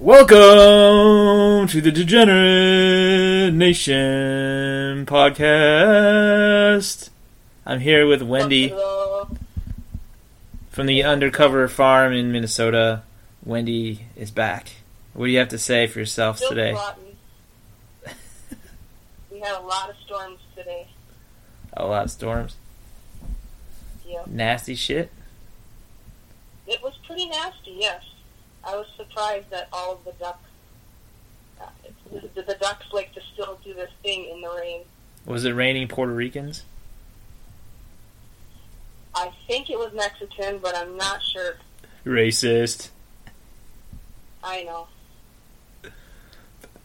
Welcome to the Degenerate Nation podcast. I'm here with Wendy from the undercover farm in Minnesota. Wendy is back. What do you have to say for yourself Still today? we had a lot of storms today. A lot of storms. Yeah. Nasty shit. It was pretty nasty, yes. I was surprised that all of the ducks, uh, the, the ducks like to still do this thing in the rain. Was it raining Puerto Ricans? I think it was Mexican, but I'm not sure. Racist. I know.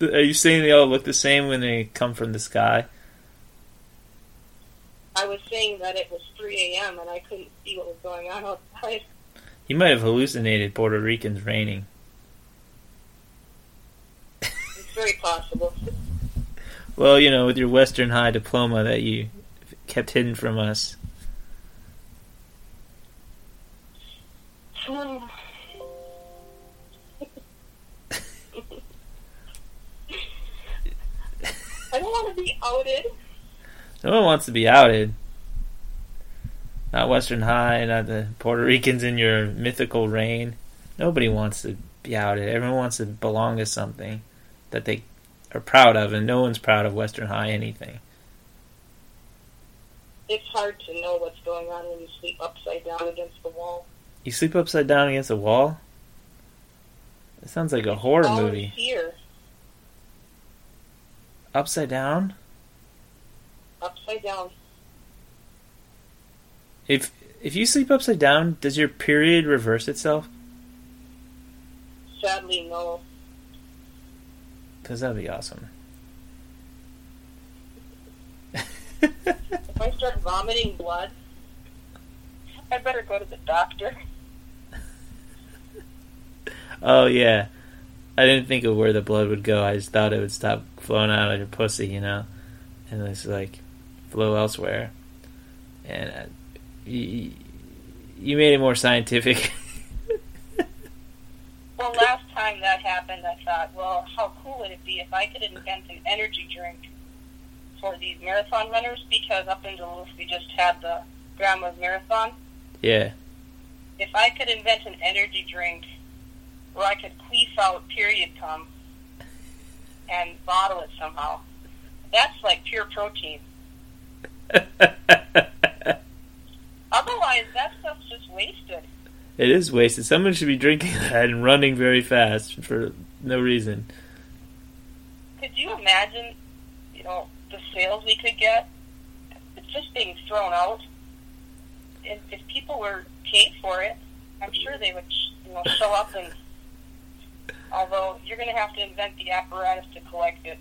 Are you saying they all look the same when they come from the sky? I was saying that it was 3 a.m. and I couldn't see what was going on outside. You might have hallucinated Puerto Ricans raining. It's very possible. Well, you know, with your Western High diploma that you kept hidden from us. Hmm. I don't want to be outed. No one wants to be outed. Not Western High, not the Puerto Ricans in your mythical reign. Nobody wants to be outed. Everyone wants to belong to something that they are proud of, and no one's proud of Western High anything. It's hard to know what's going on when you sleep upside down against the wall. You sleep upside down against a wall? It sounds like a horror movie. Fear. Upside down? Upside down. If if you sleep upside down, does your period reverse itself? Sadly, no. Because that'd be awesome. If I start vomiting blood, I better go to the doctor. Oh yeah, I didn't think of where the blood would go. I just thought it would stop flowing out of your pussy, you know, and it's like flow elsewhere. And uh, you, you made it more scientific. Well, last time that happened, I thought, well, how cool would it be if I could invent an energy drink for these marathon runners? Because up in Duluth, we just had the Grandma's Marathon. yeah, If I could invent an energy drink where I could queef out period cum and bottle it somehow, that's like pure protein. Otherwise, that stuff's just wasted. it is wasted. Someone should be drinking that and running very fast for no reason. Could you imagine, you know, the sales we could get? It's just being thrown out. If, if people were paid for it, I'm sure they would, you know, show up and. Although you're going to have to invent the apparatus to collect it.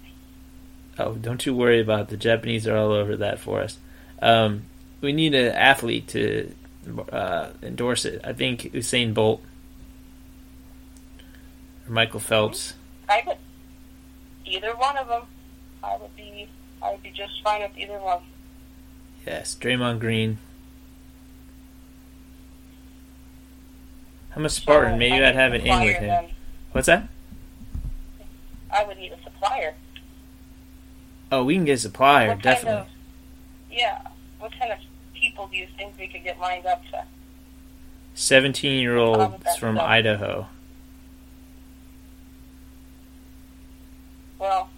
Oh, don't you worry about it. the Japanese are all over that for us. Um, we need an athlete to uh, endorse it. I think Usain Bolt or Michael Phelps. I would. Either one of them, I would be. I would be just fine with either one. Yes, Draymond Green. I'm a Spartan. So, Maybe I'd have an in with him. then. What's that? I would need a supplier. Oh, we can get a supplier, what definitely. kind of? Yeah. What kind of people do you think we could get lined up to? 17 year olds from go? Idaho. Well,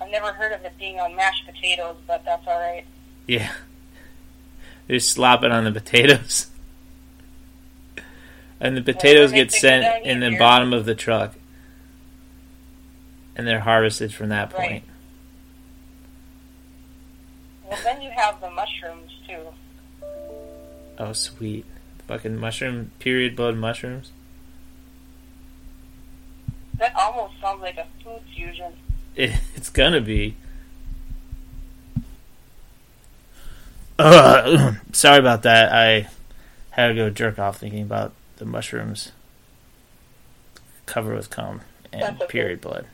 I've never heard of it being on mashed potatoes, but that's all right. Yeah. They're slopping on the potatoes. And the potatoes they get sent in the bottom of the truck. And they're harvested from that Right. point. Well, then you have the mushrooms too. Oh, sweet. Fucking mushroom, period blood mushrooms. That almost sounds like a food fusion. It, it's gonna be. Ugh, sorry about that. I had to go jerk off thinking about the mushrooms covered with cum and okay. period blood.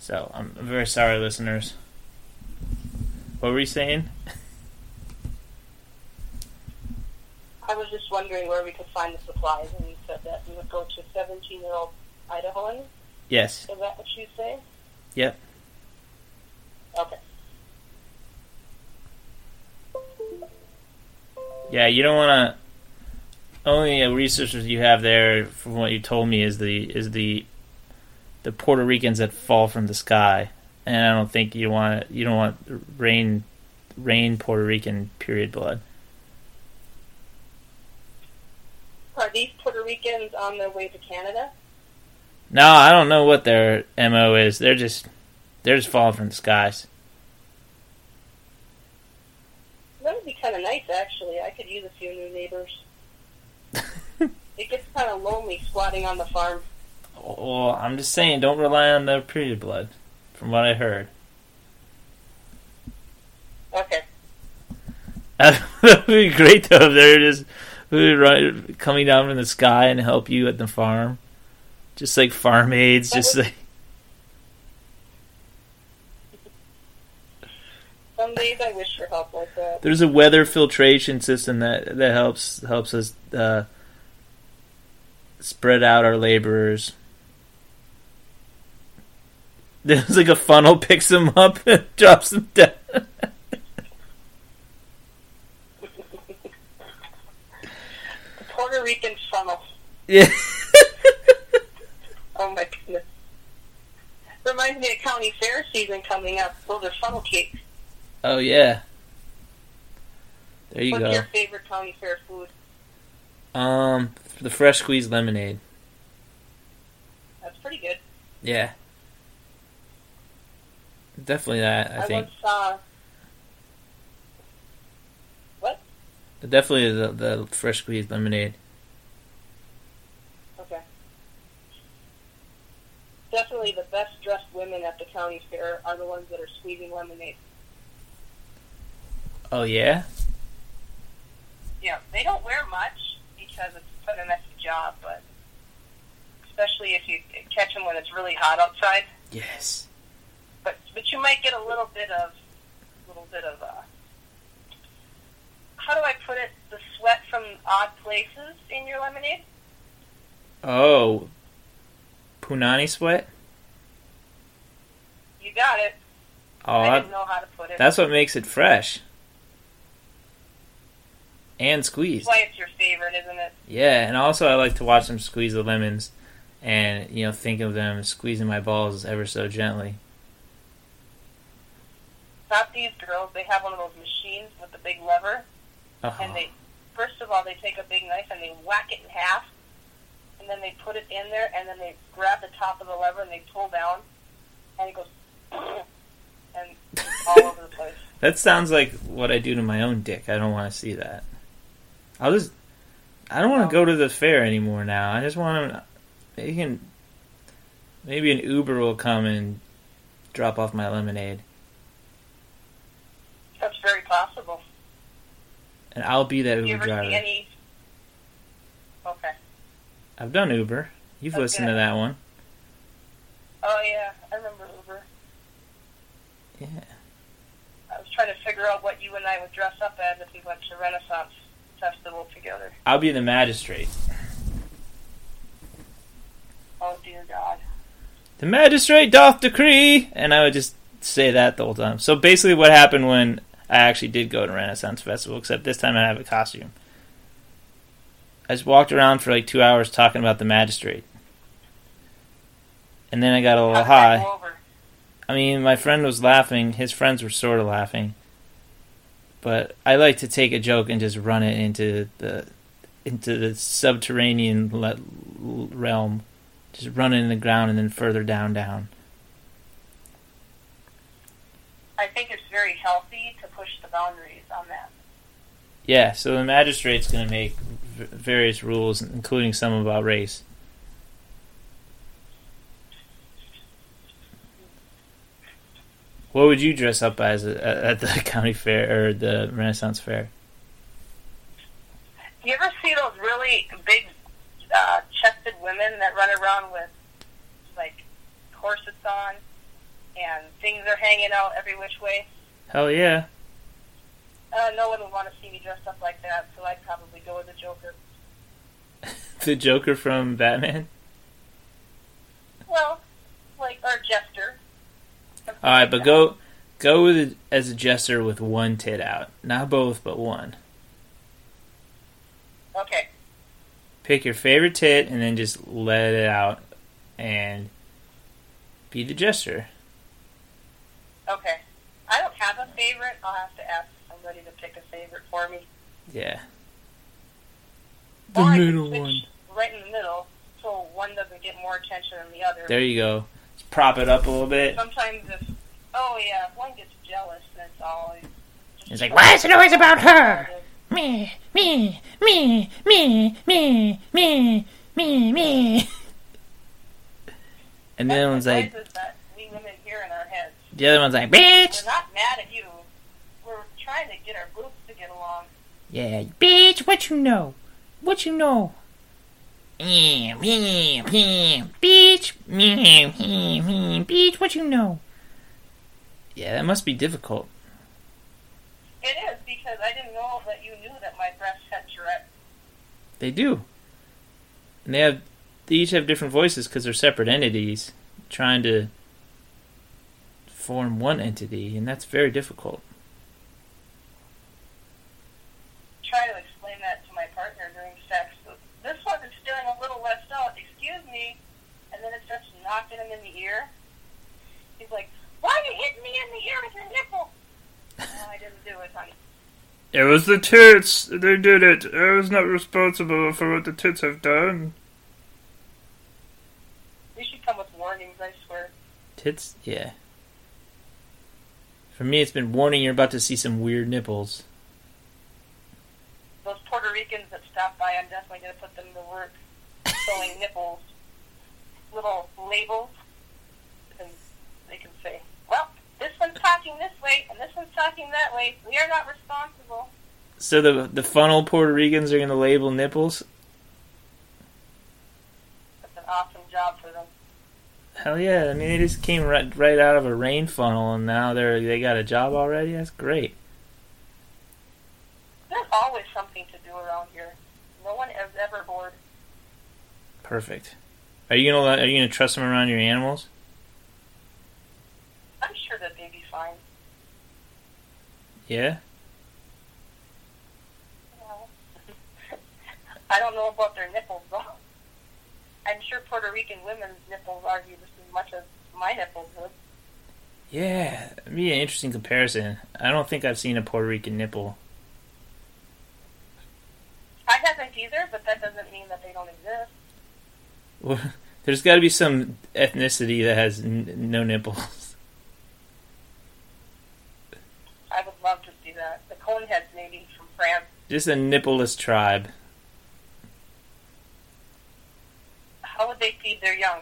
So I'm very sorry, listeners. What were you saying? I was just wondering where we could find the supplies, and you said that we would go to 17-year-old Idahoan. Yes. Is that what you say? Yep. Okay. Yeah, you don't want to. Only researchers you have there, from what you told me, is the is the the Puerto Ricans that fall from the sky, and I don't think you want you don't want rain rain Puerto Rican period blood. Are Puerto on their way to Canada? No, I don't know what their mo is. They're just they're just falling from the skies. That would be kind of nice, actually. I could use a few new neighbors. it gets kind of lonely squatting on the farm. Well, I'm just saying, don't rely on their period blood. From what I heard, Okay. that would be great though. If they're just right, coming down from the sky and help you at the farm, just like farm aides, just like Some days I wish for help like that. there's a weather filtration system that that helps helps us uh, spread out our laborers. There's like a funnel picks them up and drops them down. The Puerto Rican funnel. yeah. Oh my goodness. Reminds me of county fair season coming up. Those are funnel cakes. Oh yeah. There you What's go. What's your favorite county fair food? Um, the fresh squeezed lemonade. That's pretty good. Yeah. Definitely that. I, I, think once saw. What? definitely the the fresh squeezed lemonade. Okay. Definitely the best dressed women at the county fair are the ones that are squeezing lemonade. Oh yeah. Yeah, they don't wear much because it's quite a messy job, but especially if you catch them when it's really hot outside. Yes. But but you might get a little bit of, a little bit of uh, how do I put it? The sweat from odd places in your lemonade. Oh. Punani sweat. You got it. Oh, I didn't know how to put it. that's what makes it fresh. And squeezed. That's why it's your favorite, isn't it? Yeah, and also I like to watch them squeeze the lemons, and you know think of them squeezing my balls ever so gently. Not these girls. They have one of those machines with the big lever, Oh. and they first of all they take a big knife and they whack it in half, and then they put it in there, and then they grab the top of the lever and they pull down, and it goes and all over the place. That sounds like what I do to my own dick. I don't want to see that. I'll just. I don't want to go to the fair anymore now. I just want to. They can. Maybe an Uber will come and drop off my lemonade, That's very possible. and I'll be that you Uber driver. any? I've done Uber. You've Okay. listened to that one. Oh yeah, I remember Uber. Yeah. I was trying to figure out what you and I would dress up as if we went to Renaissance Festival together. I'll be the magistrate. Oh dear God. The magistrate doth decree, and I would just say that the whole time. So basically, what happened when I actually did go to Renaissance Festival, except this time I have a costume. I just walked around for like two hours talking about the magistrate, and then I got a little high. I mean, my friend was laughing. His friends were sort of laughing, but I like to take a joke and just run it into the into the subterranean le- realm, just run it in the ground and then further down, down. I think it's very healthy to push the boundaries on that. Yeah, so the magistrate's going to make various rules, including some about race. What would you dress up as at the county fair or the Renaissance fair? You ever see those really big uh, chested women that run around with like corsets on and things are hanging out every which way? Hell yeah. Uh, no one would want to see me dressed up like that, so I'd probably go with the Joker. the Joker from Batman? Well, like or jester. All right, but go go with it as a jester with one tit out, not both, but one. Okay. Pick your favorite tit and then just let it out, and be the jester. Okay. I don't have a favorite. I'll have to ask favorite for me. Yeah. Or I can switch Right in the middle, so one doesn't get more attention than the other. There you go. Just prop it up a little bit. Sometimes if, oh yeah, if one gets jealous, that's always. It's like, why is it always about her? Me, me, me, me, me, me, me, me. And the other one's like, we women hear in our heads. the other one's like, bitch. We're not mad at you. We're trying to get our groups to get along. Yeah, bitch, what you know? What you know? Bitch, bitch, what you know? Yeah, that must be difficult. It is because I didn't know that you knew that my breasts had Tourette. They do. And they have, they each have different voices because they're separate entities trying to form one entity, and that's very difficult. Try to explain that to my partner during sex. This one is feeling a little left out. Excuse me, and then it starts knocking him in the ear. He's like, "Why are you hitting me in the ear with your nipple?" no, I didn't do it, honey. It was the tits. They did it. I was not responsible for what the tits have done. You should come with warnings. I swear. Tits? Yeah. For me, it's been warning you're about to see some weird nipples. Those Puerto Ricans that stop by, I'm definitely going to put them to work sewing nipples, little labels, and they can say, "Well, this one's talking this way, and this one's talking that way. We are not responsible." So the the funnel Puerto Ricans are going to label nipples? That's an awesome job for them. Hell yeah! I mean, they just came right right out of a rain funnel, and now they're they got a job already. That's great. There's always something to do around here. No one is ever bored. Perfect. Are you gonna are you gonna trust them around your animals? I'm sure that they'd be fine. Yeah. I don't know about their nipples though. I'm sure Puerto Rican women's nipples argue just as much as my nipples would. Yeah, it'd be an interesting comparison. I don't think I've seen a Puerto Rican nipple. I haven't either, but that doesn't mean that they don't exist. Well, There's got to be some ethnicity that has n- no nipples. I would love to see The maybe from France. Just a nippleless tribe. How would they feed their young?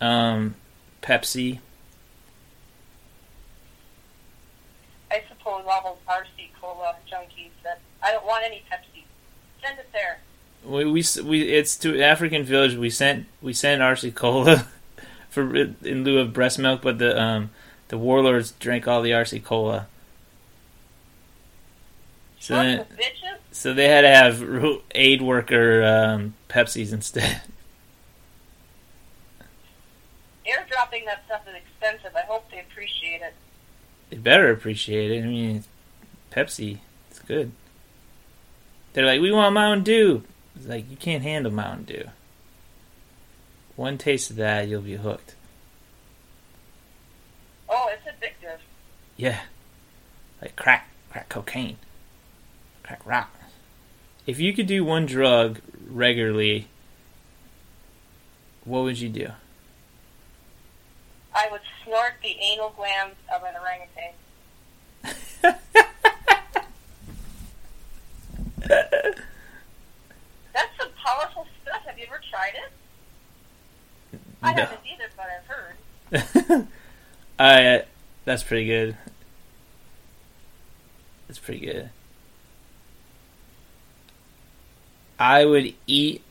Um, Pepsi. I suppose all those RC Cola junkies that I don't want any Pepsi. Send it there. We, we we it's to African village. We sent we sent RC Cola for in lieu of breast milk, but the um the warlords drank all the RC Cola. So then, bitches. so they had to have aid worker um, Pepsis instead. Airdropping that stuff is expensive. I hope they appreciate it. They better appreciate it. I mean, it's Pepsi. It's good. They're like, we want Mountain Dew. It's like you can't handle Mountain Dew. One taste of that, you'll be hooked. Oh, it's addictive. Yeah, like crack, crack cocaine. If you could do one drug regularly, what would you do? I would snort the anal glands of an orangutan. That's some powerful stuff. Have you ever tried it? I No. haven't either, but I've heard. I. Uh, that's pretty good. That's pretty good. I would eat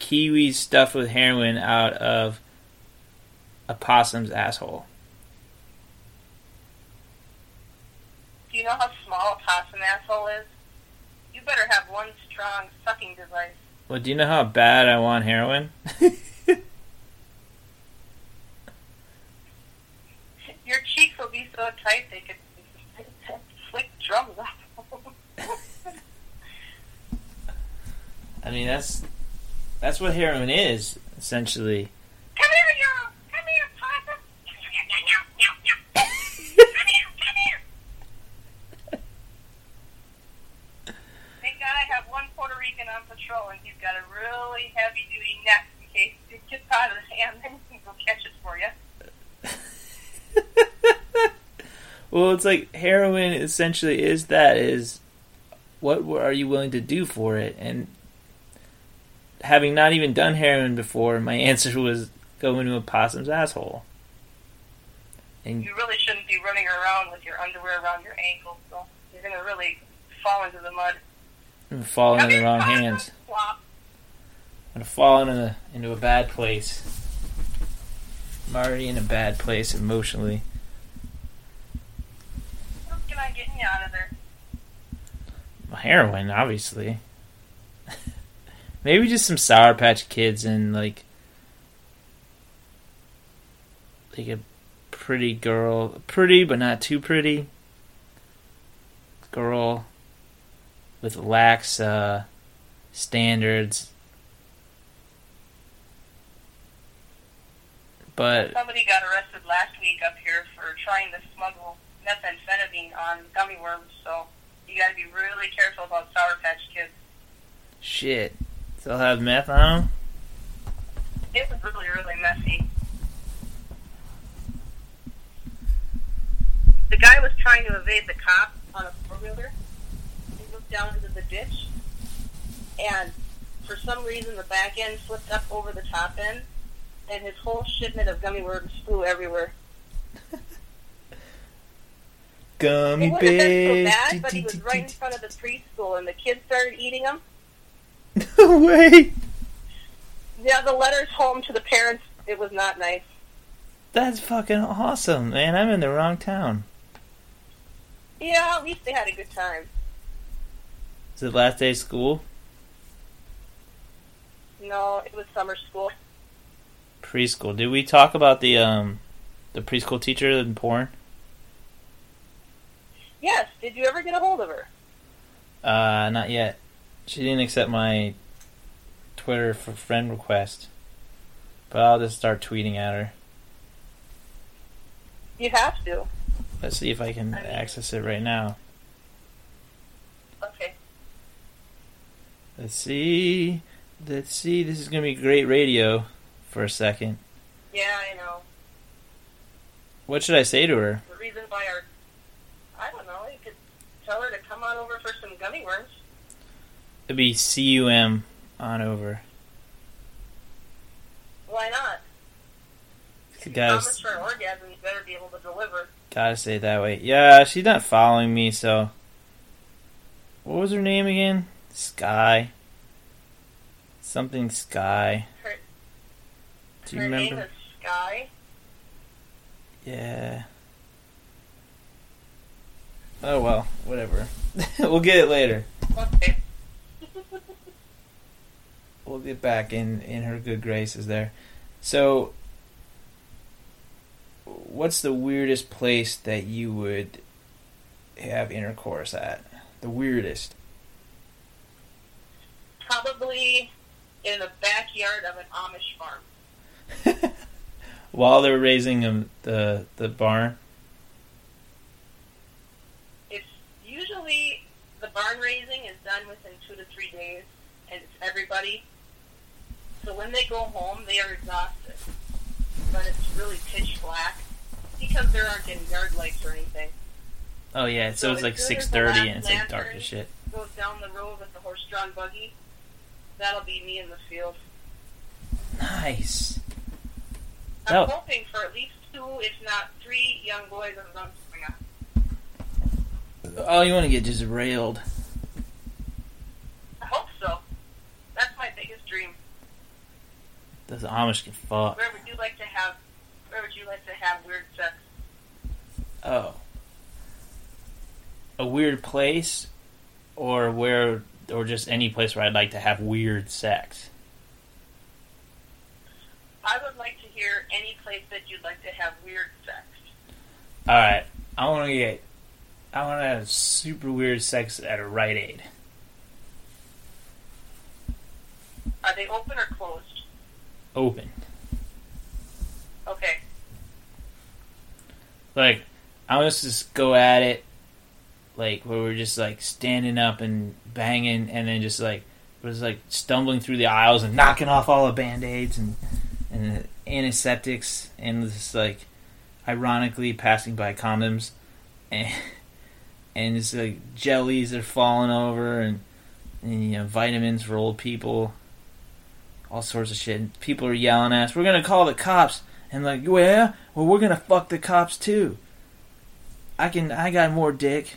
kiwis stuffed with heroin out of a possum's asshole. Do you know how small a possum asshole is? You better have one strong sucking device. Well, do you know how bad I want heroin? Your cheeks will be so tight they could flick drums off. That's that's what heroin is essentially. Come here, you! Come here, possum! Come here, come here! Thank God I have one Puerto Rican on patrol, and he's got a really heavy-duty net in case it gets out of his hand, then he can go catch it for you. well, it's like heroin essentially is that is what are you willing to do for it? And having not even done heroin before, my answer was go into a possum's asshole. And You really shouldn't be running around with your underwear around your ankles, so you're gonna really fall into the mud. fall into Come the wrong hands. Flop. I'm gonna fall into the, into a bad place. I'm already in a bad place emotionally. What can I get you out of there? Heroin, obviously. Maybe just some Sour Patch Kids and like like a pretty girl, pretty but not too pretty girl with lax uh, standards. But Somebody got arrested last week up here for trying to smuggle methamphetamine on gummy worms, so you gotta be really careful about Sour Patch Kids. shit, they'll have meth on them? It was really, really messy. The guy was trying to evade the cop on a four wheeler. He looked down into the ditch, and for some reason, the back end slipped up over the top end, and his whole shipment of gummy worms flew everywhere. Gummy It wouldn't have been so bad, but he was right in front of the preschool, and the kids started eating them. No way. Yeah, the letters home to the parents, it was not nice. That's fucking awesome, man. I'm in the wrong town. Yeah, at least they had a good time. Is it last day of school? No, it was summer school. Preschool. Did we talk about the um the preschool teacher in porn? Yes, did you ever get a hold of her? Uh, not yet. She didn't accept my Twitter for friend request. But I'll just start tweeting at her. You have to. Let's see if I can I mean- access it right now. Okay. Let's see. Let's see. This is gonna be great radio for a second. Yeah, I know. What should I say to her? The reason why our... I don't know, you could tell her to come on over for some gummy worms. It'd be cum on over. Why not? If you Guys, promise for an orgasm, you better be able to deliver. gotta say it that way. Yeah, she's not following me, so. What was her name again? Sky. Something Sky. Her, Do you remember? name is Sky. Yeah. Oh well, whatever. we'll get it later. Okay. We'll get back in in her good graces there. So, what's the weirdest place that you would have intercourse at? The weirdest. Probably in the backyard of an Amish farm. While they're raising um, the the barn. It's usually the barn raising is done within two to three days, and it's everybody. So when they go home, they are exhausted, but it's really pitch black because there aren't any yard lights or anything. Oh yeah, so So it's like six thirty and it's like dark as shit. Goes down the road with the horse-drawn buggy. That'll be me in the field. Nice. I'm Oh. hoping for at least two, if not three, young boys I'm going to swing on. Oh, you want to get just railed? I hope so. That's my biggest dream. Those Amish can fuck. Where would you like to have? Where would you like to have weird sex? Oh. A weird place or where or just any place where I'd like to have weird sex. I would like to hear any place that you'd like to have weird sex. Alright. I wanna get I wanna have super weird sex at a Rite Aid. Are they open or closed? Open. Okay. Like, I was just go at it, like where we're just like standing up and banging, and then just like was like stumbling through the aisles and knocking off all the band aids and and antiseptics, and just like ironically passing by condoms, and and it's like jellies are falling over, and and you know vitamins for old people, all sorts of shit. People are yelling at us. We're gonna call the cops. And like, yeah, well, we're gonna fuck the cops too. I can, I got more dick.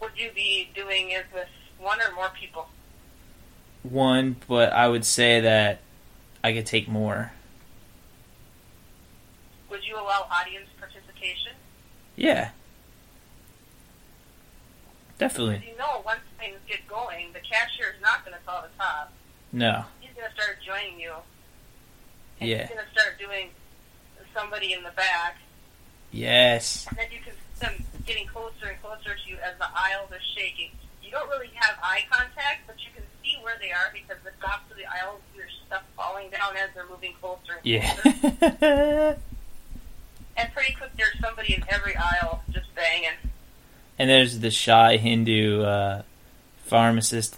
Would you be doing it with one or more people? One, but I would say that I could take more. Would you allow audience participation? Yeah, definitely. You know, once things get going, the cashier is not going to call the top. No, He's going to start joining you. And Yeah. He's going to start doing somebody in the back. yes, And then you can see them getting closer and closer to you as the aisles are shaking. You don't really have eye contact, but you can see where they are because the tops of the aisles, there's stuff falling down as they're moving closer and closer. yeah. And pretty quick, there's somebody in every aisle just banging. and there's the shy Hindu uh, pharmacist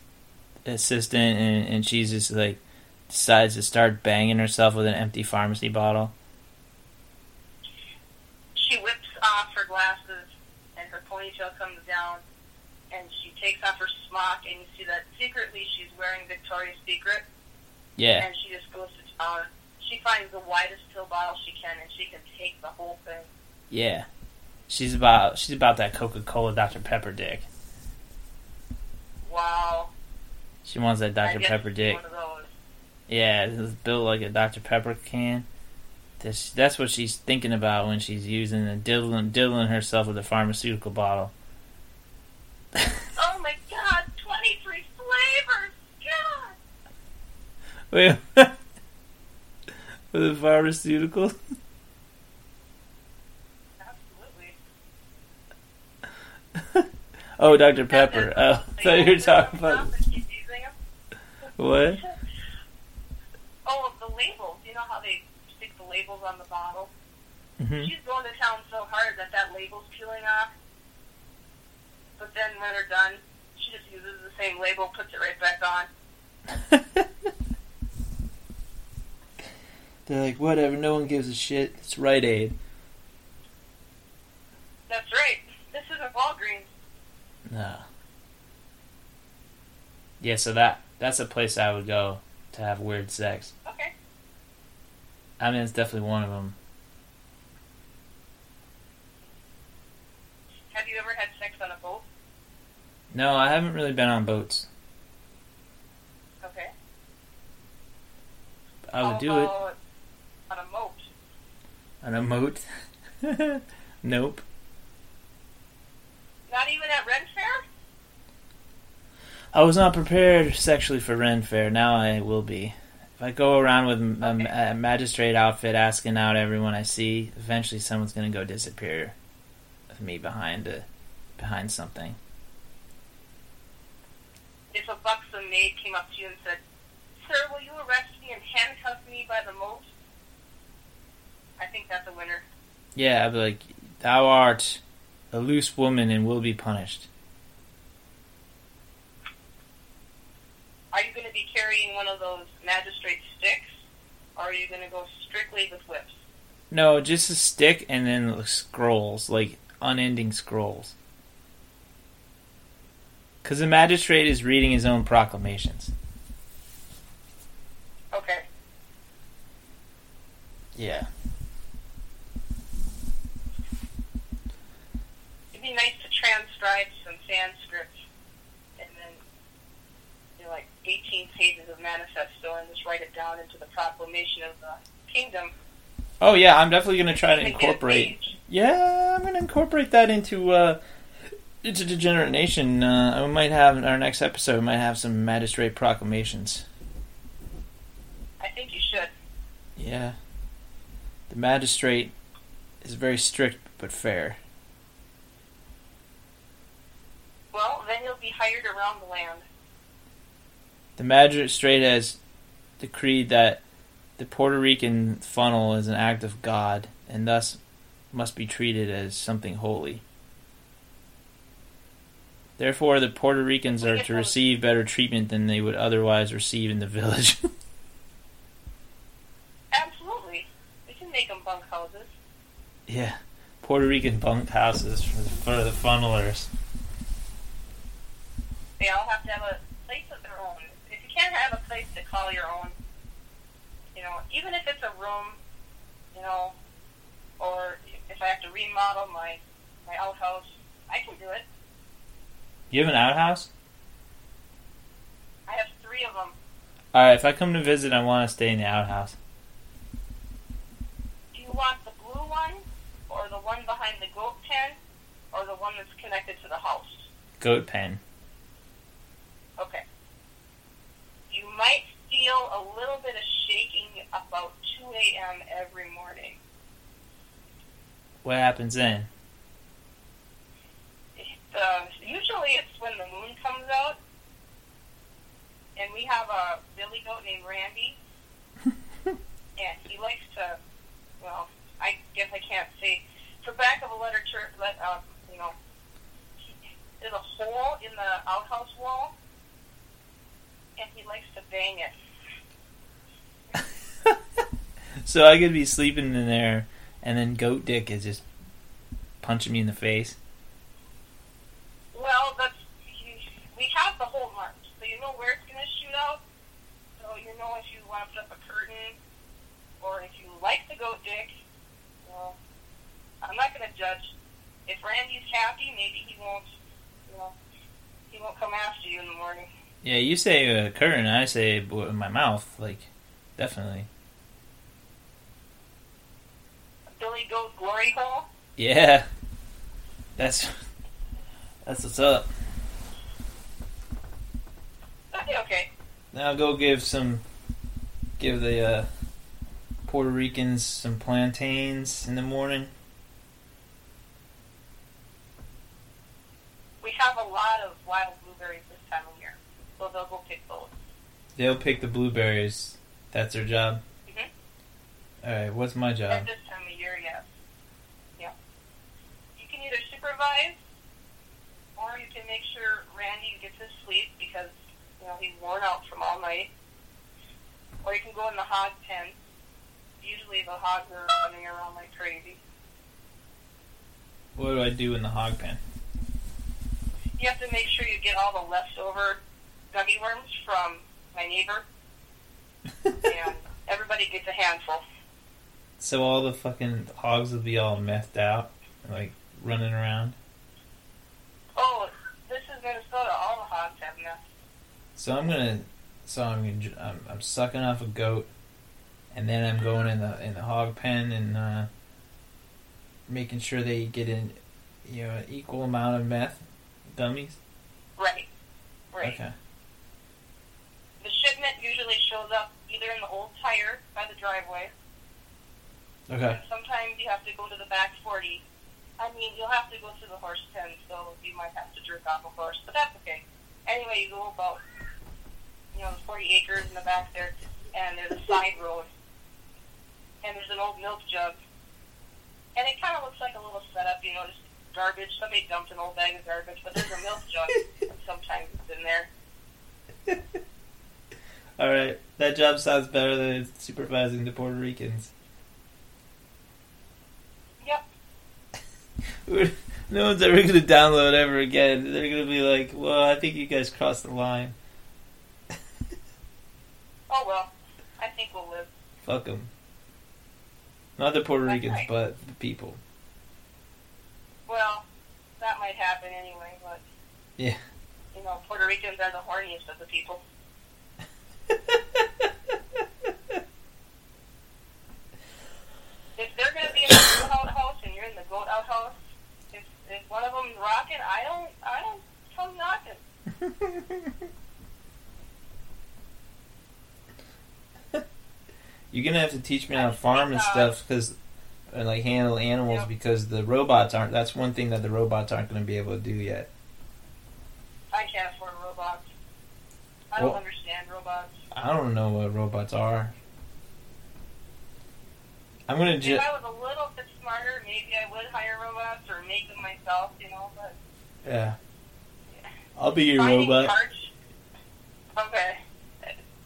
assistant, and, and she's just like decides to start banging herself with an empty pharmacy bottle. She whips off her glasses, and her ponytail comes down, and she takes off her smock, and you see that secretly she's wearing Victoria's Secret, Yeah, and she just goes to town. She finds the widest pill bottle she can, and she can take the whole thing. yeah. She's about she's about that Coca Cola Dr Pepper dick. Wow. She wants that Dr Pepper dick. One of those. Yeah, it's built like a Dr Pepper can. That's that's what she's thinking about when she's using and diddling diddling herself with a pharmaceutical bottle. Oh my god, 23 flavors! God! Wait, with a pharmaceutical? Absolutely. Oh, Dr Pepper. Oh, I thought you were talking about And she's using 'em. what? Oh, the labels. You know how they stick the labels on the bottle? hmm She's going to town so hard that that label's peeling off. But then when they're done, she just uses the same label, puts it right back on. They're like, whatever. No one gives a shit. It's Rite Aid. That's right. This isn't Walgreens. No. Yeah, so that that's a place I would go to have weird sex. Okay. I mean, it's definitely one of them. Have you ever had sex on a boat? No, I haven't really been on boats. Okay. I would How do it On a moat. on a moat. nope. Not even at Ren Fair? I was not prepared sexually for Ren Fair. Now I will be. If I go around with a, Okay. a magistrate outfit asking out everyone I see, eventually someone's going to go disappear of me behind a, behind something. If a buxom maid came up to you and said, Sir, will you arrest me and handcuff me by the moat? I think that's a winner. Yeah, I'd be like, "Thou art a loose woman and will be punished." Are you going to be carrying one of those magistrate sticks, or are you going to go strictly with whips? No, just a stick and then scrolls, like unending scrolls. Because the magistrate is reading his own proclamations. Okay. Yeah. It'd be nice to transcribe some Sanskrit and then like 18 pages of manifesto and just write it down into the proclamation of the kingdom. Oh yeah, I'm definitely try to it a incorporate. Yeah, I'm gonna incorporate that into uh, into Degenerate Nation. Uh, we might have in our next episode. We might have some magistrate proclamations. I think you should. Yeah. The magistrate is very strict but fair. Well, then you'll be hired around the land. The magistrate has decreed that the Puerto Rican funnel is an act of God and thus must be treated as something holy. Therefore, the Puerto Ricans are to receive better treatment than they would otherwise receive in the village. Absolutely. We can make them bunk houses. yeah, Puerto Rican bunk houses for the, for the funnelers. All have a place of their own. If you can't have a place to call your own, you know, even if it's a room, you know, or if I have to remodel my my outhouse, I can do it. You have an outhouse? I have three of them. Alright, if I come to visit, I want to stay in the outhouse. Do you want the blue one, or the one behind the goat pen, or the one that's connected to the house? Goat pen. Okay. You might feel a little bit of shaking about 2 a.m. every morning. What happens then? Uh, usually it's when the moon comes out, and we have a billy goat named Randy, and he likes to, well, I guess I can't say, for back of a literature, let, uh, you know, he, there's a hole in the outhouse wall, and he likes to bang it. So I could be sleeping in there, and then Goat Dick is just punching me in the face. Well, that's we have the whole marked, so you know where it's going to shoot out. So you know if you want to put up a curtain, or if you like the goat dick. Well, I'm not going to judge. If Randy's happy, maybe he won't. You know, he won't come after you in the morning. Yeah, you say uh, curtain, I say in my mouth. Like, definitely. Billy Goat Glory Hole. Yeah, that's that's what's up. Okay, okay. Now go give some, give the uh, Puerto Ricans some plantains in the morning. We have a lot of wild blueberries this time of year, so they'll go pick those. They'll pick the blueberries. That's their job. Mhm. All right, what's my job? At this time of year, yes. Yeah. You can either supervise, or you can make sure Randy gets his sleep because you know he's worn out from all night. Or you can go in the hog pen. Usually the hogs are running around like crazy. What do I do in the hog pen? You have to make sure you get all the leftover gummy worms from my neighbor, and everybody gets a handful. So all the fucking hogs will be all methed out, like running around. Oh, this is Minnesota. All the hogs have nests. So I'm gonna, so I'm gonna, I'm, I'm sucking off a goat, and then I'm going in the in the hog pen and uh, making sure they get in, you know, an equal amount of meth gummies. Right. Right. Okay. The shipment usually shows up either in the old tire by the driveway. Okay. Sometimes you have to go to the back 40. I mean, you'll have to go to the horse pen, so you might have to jerk off a horse, but that's okay. Anyway, you go about, you know, 40 acres in the back there, and there's a side road, and there's an old milk jug. And it kind of looks like a little setup, you know, just garbage. Somebody dumped an old bag of garbage, but there's a milk jug, and sometimes it's in there. All right. That job sounds better than supervising the Puerto Ricans. Yep. no one's ever gonna download ever again. They're gonna be like, "Well, I think you guys crossed the line." Oh, well. I think we'll live. Fuck them. Not the Puerto That's Ricans, right. but the people. Well, that might happen anyway, but. Yeah. You know, Puerto Ricans are the horniest of the people. If they're going to be in the goat outhouse and you're in the goat outhouse, if, if one of them's rocking, I don't, I don't come knocking. You're gonna have to teach me how to farm and uh, stuff, because and like handle animals, Yep. because the robots aren't. That's one thing that the robots aren't gonna be able to do yet. I can't afford robots. I don't understand robots. I don't know what robots are. I'm gonna just. If. I was a little bit smarter, maybe I would hire robots or make them myself, you know, but Yeah. I'll be your finding robot. parts- Okay.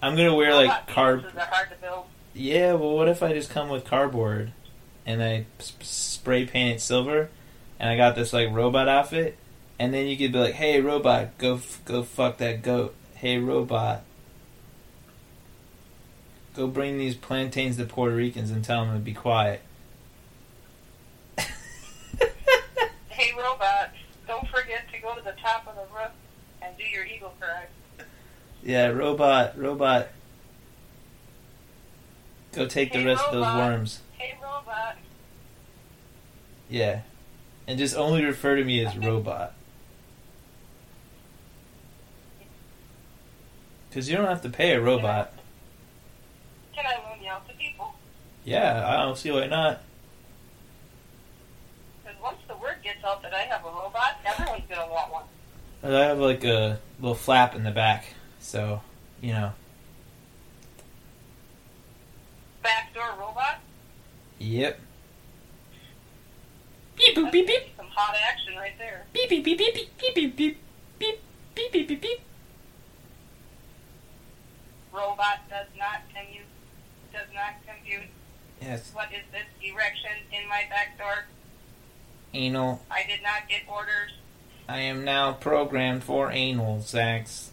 I'm gonna wear like Robot carb. pieces hard to build. Yeah, well, what if I just come with cardboard and I sp- spray paint it silver, and I got this like robot outfit, and then you could be like, "Hey, robot, go f- go fuck that goat." Hey, robot, go bring these plantains to Puerto Ricans and tell them to be quiet. Hey, robot, don't forget to go to the top of the roof and do your eagle cry. yeah, robot, robot, go take the Hey, rest of those worms. Hey, robot. Yeah, and just only refer to me as robot. Because you don't have to pay a robot. Can I loan you out to people? Yeah, I don't see why not. Because once the word gets out that I have a robot, everyone's going to want one. I have like a little flap in the back, so you know. Backdoor robot? Yep. Beep boop beep beep. some hot action right there. Beep beep beep beep beep beep beep beep beep beep beep beep beep. Robot does not compute. Does not compute. Yes. What is this erection in my back door? Anal. I did not get orders. I am now programmed for anal sex.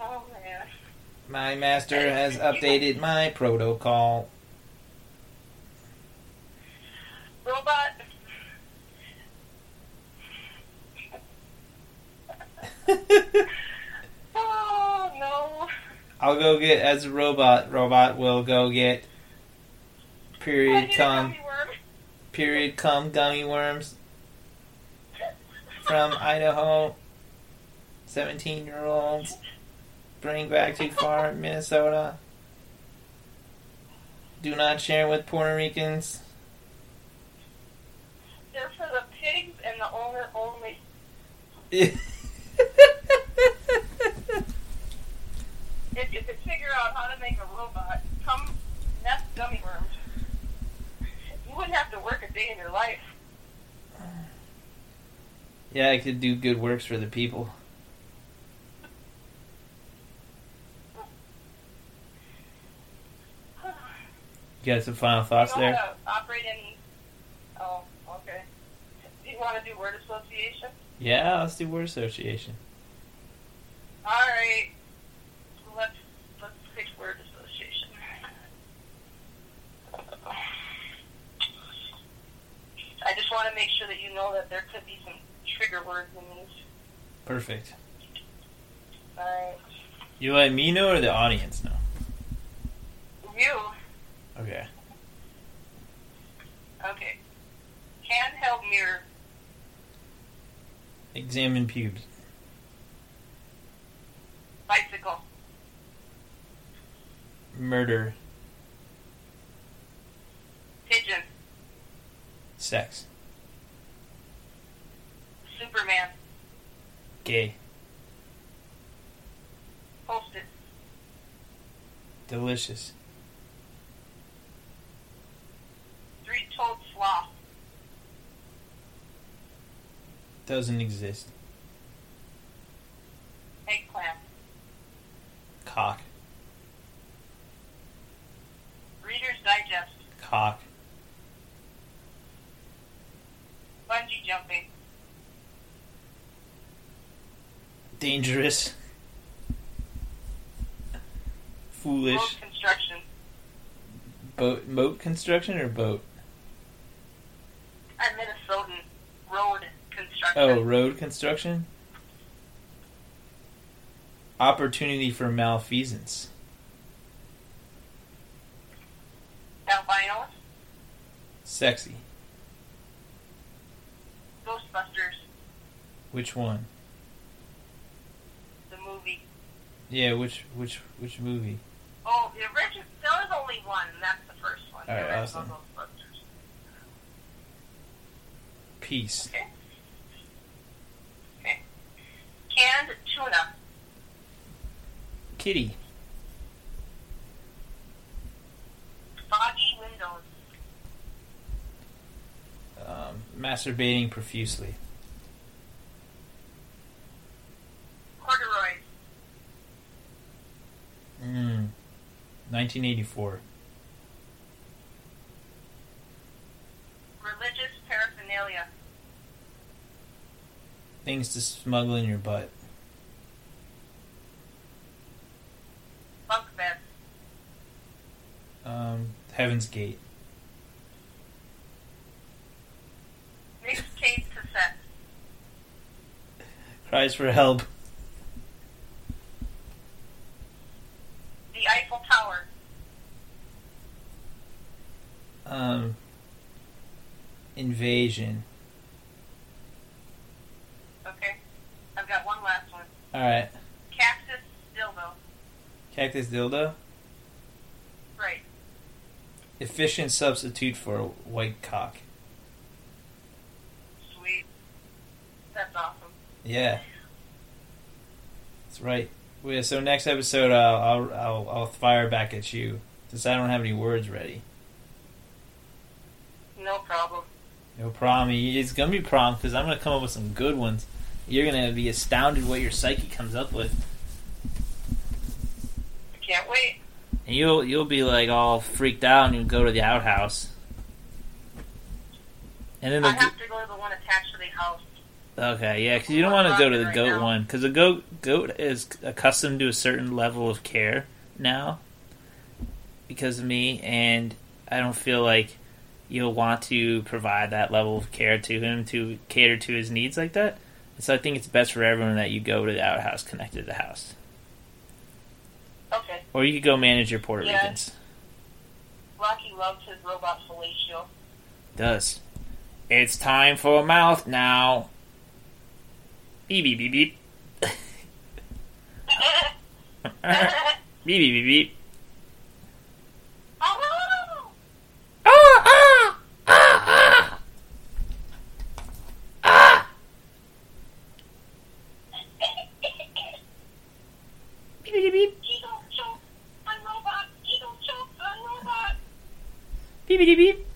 Oh man. My master has updated my protocol. Robot. Oh no. I'll go get as a robot. Robot will go get. Period cum. Period cum gummy worms from Idaho. 17 year olds. Bring back too far, Minnesota. Do not share with Puerto Ricans. They're for the pigs and the owner only. If you could figure out how to make a robot come nest gummy worms, you wouldn't have to work a day in your life. yeah, I could do good works for the people. You got some final thoughts there? operate any. Oh, okay. Do you want to do word association? Yeah, let's do word association. All right. Let's let's pick word association. I just want to make sure that you know that there could be some trigger words in these. Perfect. All right. You let me know or the audience know? You. Okay. Okay. Handheld mirror. Examine pubes. Bicycle. Murder. Sex. Superman. Gay. Post-it. Delicious. Three-toed sloth. Doesn't exist. Foolish. Road construction. Boat moat construction or boat? I'm Minnesotan. Road construction. Oh, road construction. Opportunity for malfeasance. Albinos. Sexy. Ghostbusters. Which one? Yeah, which which which movie? Oh, the original. There was only one. And that's the first one. All right, awesome. Ghostbusters. Peace. Okay. okay. Canned tuna. Kitty. Foggy windows. Um, masturbating profusely. 1984. Religious paraphernalia. Things to smuggle in your butt. Bunk beds. Um, Heaven's Gate. Mixtape cassette. Cries for help. Um, invasion. Okay. I've got one last one. Alright. Cactus dildo. Cactus dildo. Right. Efficient substitute for a white cock. Sweet. That's awesome. Yeah. That's right. Yeah, so next episode, I'll, I'll I'll fire back at you since I don't have any words ready. No problem. No problem. It's gonna be a problem because I'm gonna come up with some good ones. You're gonna be astounded what your psyche comes up with, I can't wait. and you'll you'll be like all freaked out, and you'll go to the outhouse. And then I have to go to the one attached to the house. okay, yeah, because you don't want to go to the Right goat now. one because the goat goat is accustomed to a certain level of care now because of me, and I don't feel like you'll want to provide that level of care to him to cater to his needs like that. And so I think it's best for everyone that you go to the outhouse connected to the house. Okay. Or you could go manage your Puerto Yeah. Ricans. Rocky loves his robot fellatio. Does. It's time for a mouth now. Beep beep beep beep. beep beep beep beep. oh, Ah ah ah ah. Ah. Beep beep beep. Eagle choke on robot. Eagle choke on robot. Beep beep beep.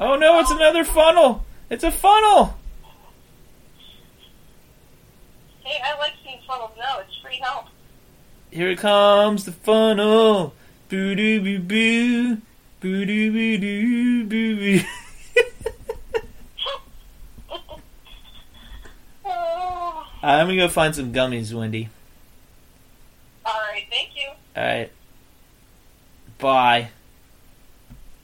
Oh no, it's another funnel. It's a funnel. Hey, I like seeing funnels now. It's free help. Here comes the funnel. Boo doo boo boo. Boo doo boo doo boo boo. oh. I'm gonna go find some gummies, Wendy. All right. Thank you. Alright. Bye.